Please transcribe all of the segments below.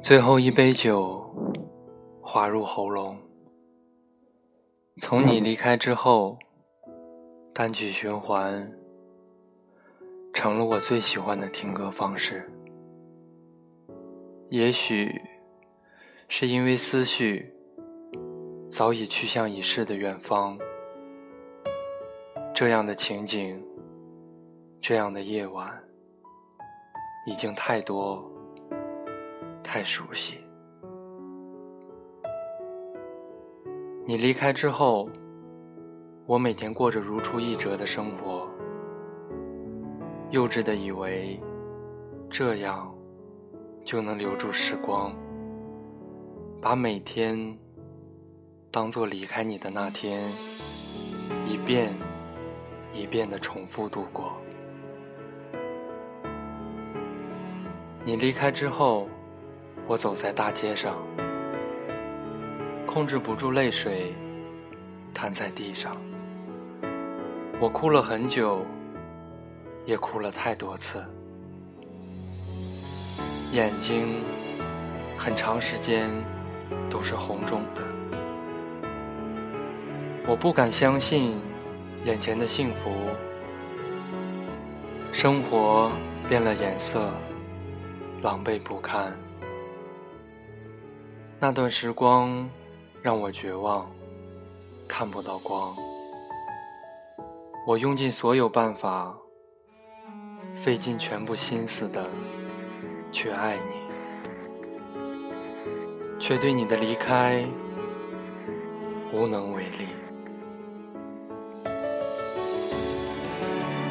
最后一杯酒滑入喉咙。从你离开之后，单曲循环成了我最喜欢的听歌方式。也许是因为思绪早已去向已逝的远方，这样的情景，这样的夜晚，已经太多。太熟悉。你离开之后，我每天过着如出一辙的生活，幼稚的以为这样就能留住时光，把每天当做离开你的那天，一遍一遍的重复度过。你离开之后。我走在大街上，控制不住泪水，摊在地上。我哭了很久，也哭了太多次，眼睛很长时间都是红肿的。我不敢相信眼前的幸福，生活变了颜色，狼狈不堪。那段时光让我绝望，看不到光。我用尽所有办法，费尽全部心思的去爱你，却对你的离开无能为力。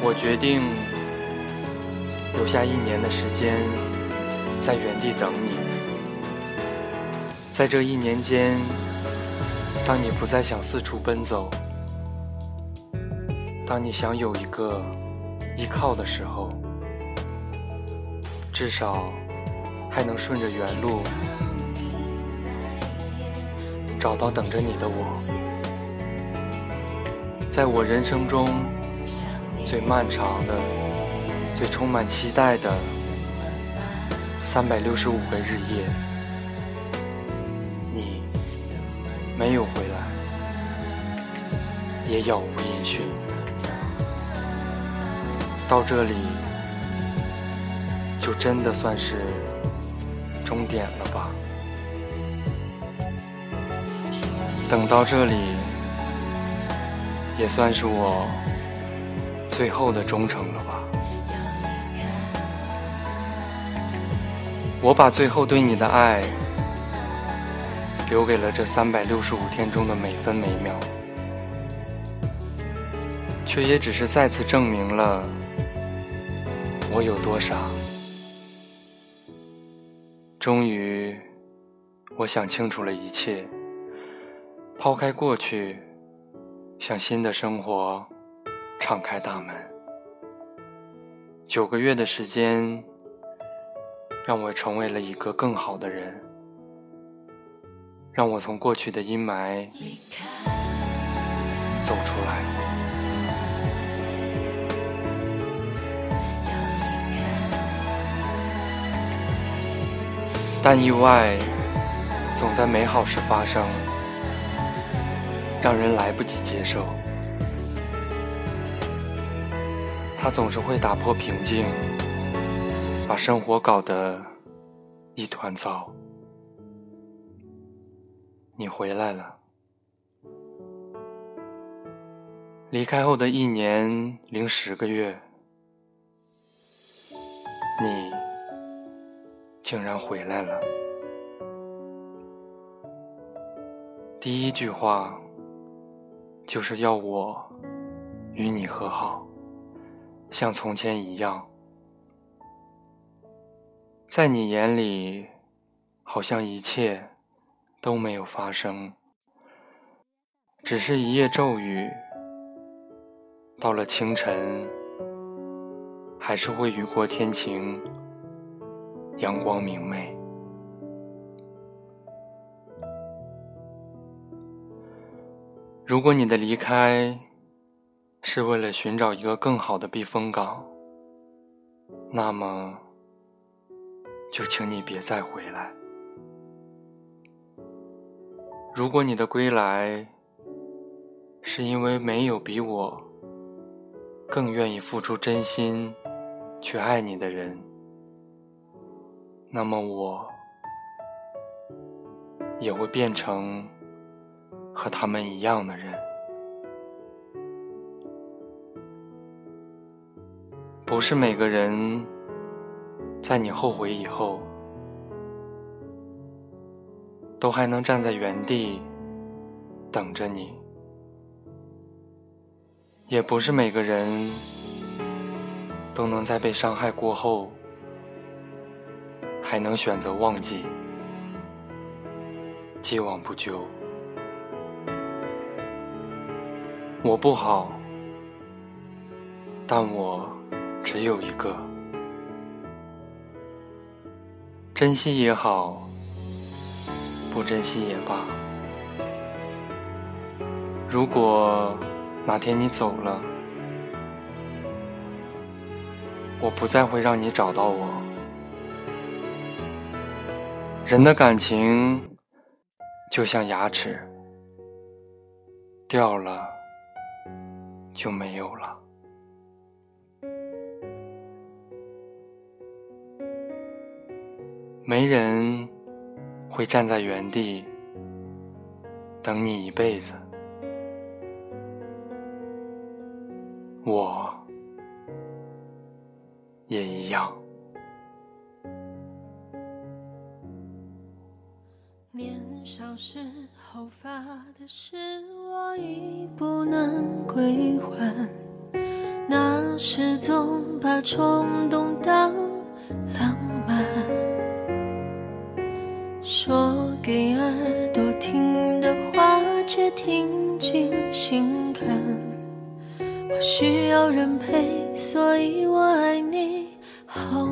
我决定留下一年的时间，在原地等你。在这一年间，当你不再想四处奔走，当你想有一个依靠的时候，至少还能顺着原路找到等着你的我。在我人生中最漫长的、最充满期待的三百六十五个日夜。你没有回来，也杳无音讯。到这里，就真的算是终点了吧？等到这里，也算是我最后的忠诚了吧？我把最后对你的爱。留给了这三百六十五天中的每分每秒，却也只是再次证明了我有多傻。终于，我想清楚了一切，抛开过去，向新的生活敞开大门。九个月的时间，让我成为了一个更好的人。让我从过去的阴霾走出来，但意外总在美好时发生，让人来不及接受。它总是会打破平静，把生活搞得一团糟。你回来了，离开后的一年零十个月，你竟然回来了。第一句话就是要我与你和好，像从前一样。在你眼里，好像一切。都没有发生，只是一夜骤雨。到了清晨，还是会雨过天晴，阳光明媚。如果你的离开是为了寻找一个更好的避风港，那么就请你别再回来。如果你的归来是因为没有比我更愿意付出真心去爱你的人，那么我也会变成。和他们一样的人，不是每个人在你后悔以后都还能站在原地等着你，也不是每个人都能在被伤害过后还能选择忘记，既往不咎。我不好，但我只有一个。珍惜也好，不珍惜也罢。如果哪天你走了，我不再会让你找到我。人的感情就像牙齿，掉了。就没有了。没人会站在原地等你一辈子，我也一样。年少时候发的誓，我已不能归还。那时总把冲动当浪漫，说给耳朵听的话，却听进心坎。我需要人陪，所以我爱你，好？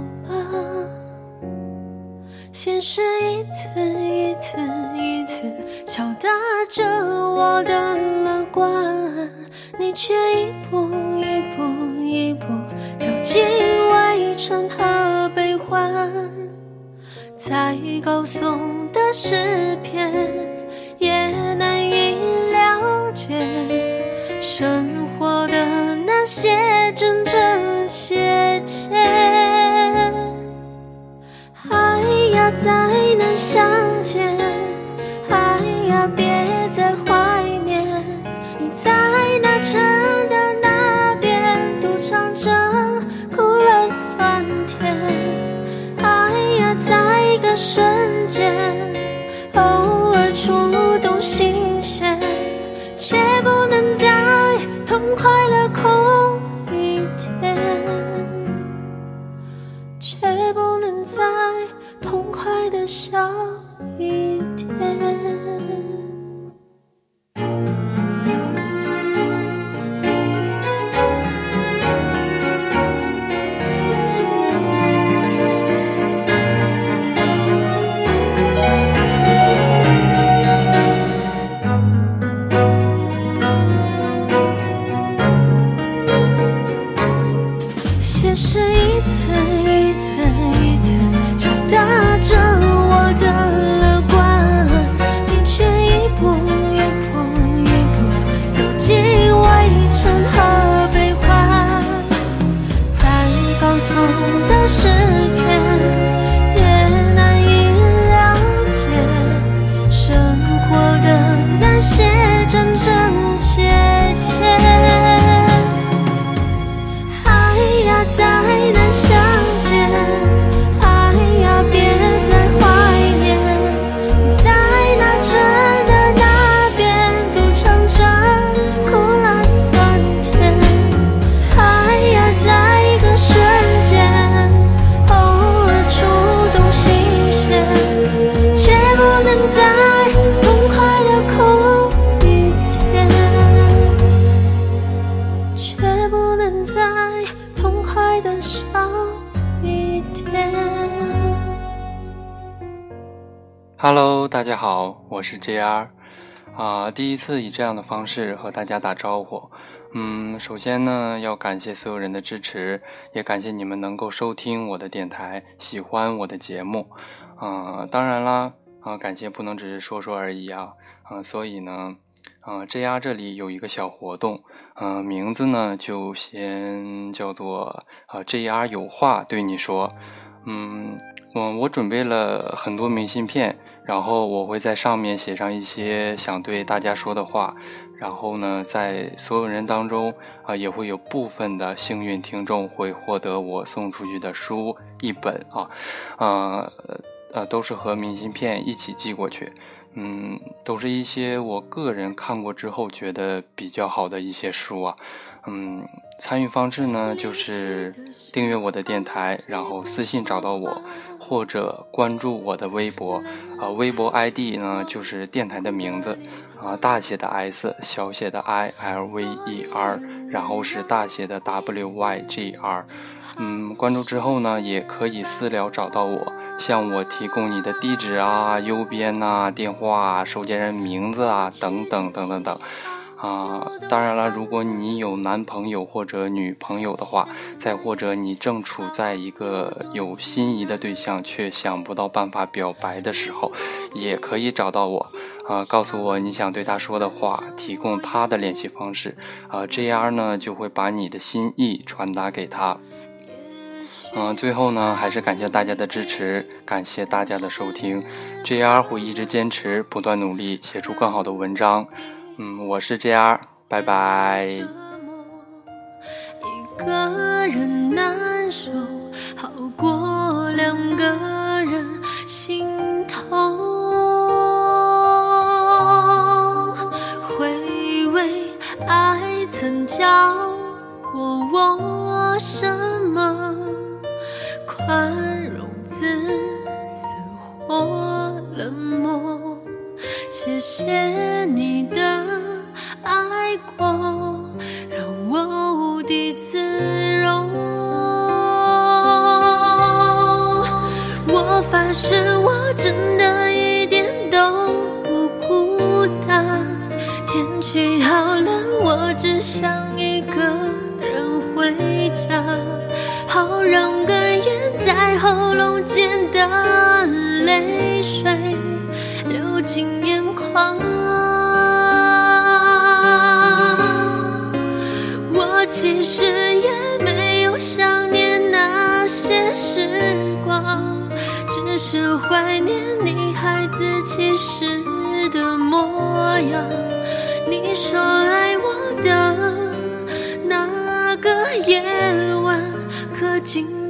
现实一次一次一次敲打着我的乐观，你却一步一步一步走进围城和悲欢。再高耸的诗篇，也难以了解生活的那些真真切切。再难相见，哎呀，别再 Hello，大家好，我是 JR，啊，第一次以这样的方式和大家打招呼。嗯，首先呢，要感谢所有人的支持，也感谢你们能够收听我的电台，喜欢我的节目。啊，当然啦，啊，感谢不能只是说说而已啊。啊，所以呢，啊，J R 这里有一个小活动，嗯，名字呢就先叫做啊 J R 有话对你说。嗯，我我准备了很多明信片，然后我会在上面写上一些想对大家说的话。然后呢，在所有人当中啊，也会有部分的幸运听众会获得我送出去的书一本啊，呃呃，都是和明信片一起寄过去，嗯，都是一些我个人看过之后觉得比较好的一些书啊，嗯，参与方式呢就是订阅我的电台，然后私信找到我，或者关注我的微博，啊，微博 ID 呢就是电台的名字。啊，大写的 S，小写的 I L V E R，然后是大写的 W Y G R。嗯，关注之后呢，也可以私聊找到我，向我提供你的地址啊、邮编呐、电话、收件人名字啊等等等等等。啊，当然了，如果你有男朋友或者女朋友的话，再或者你正处在一个有心仪的对象却想不到办法表白的时候，也可以找到我，啊，告诉我你想对他说的话，提供他的联系方式，啊，J R 呢就会把你的心意传达给他。嗯，最后呢，还是感谢大家的支持，感谢大家的收听，J R 会一直坚持，不断努力，写出更好的文章。嗯，我是 JR，拜拜。一个人难受，好过两个人心痛。回味爱曾教过我什么，宽好让哽咽在喉咙间的泪水流进眼眶。我其实也没有想念那些时光。只是怀念你孩子气时的模样。你说爱我的今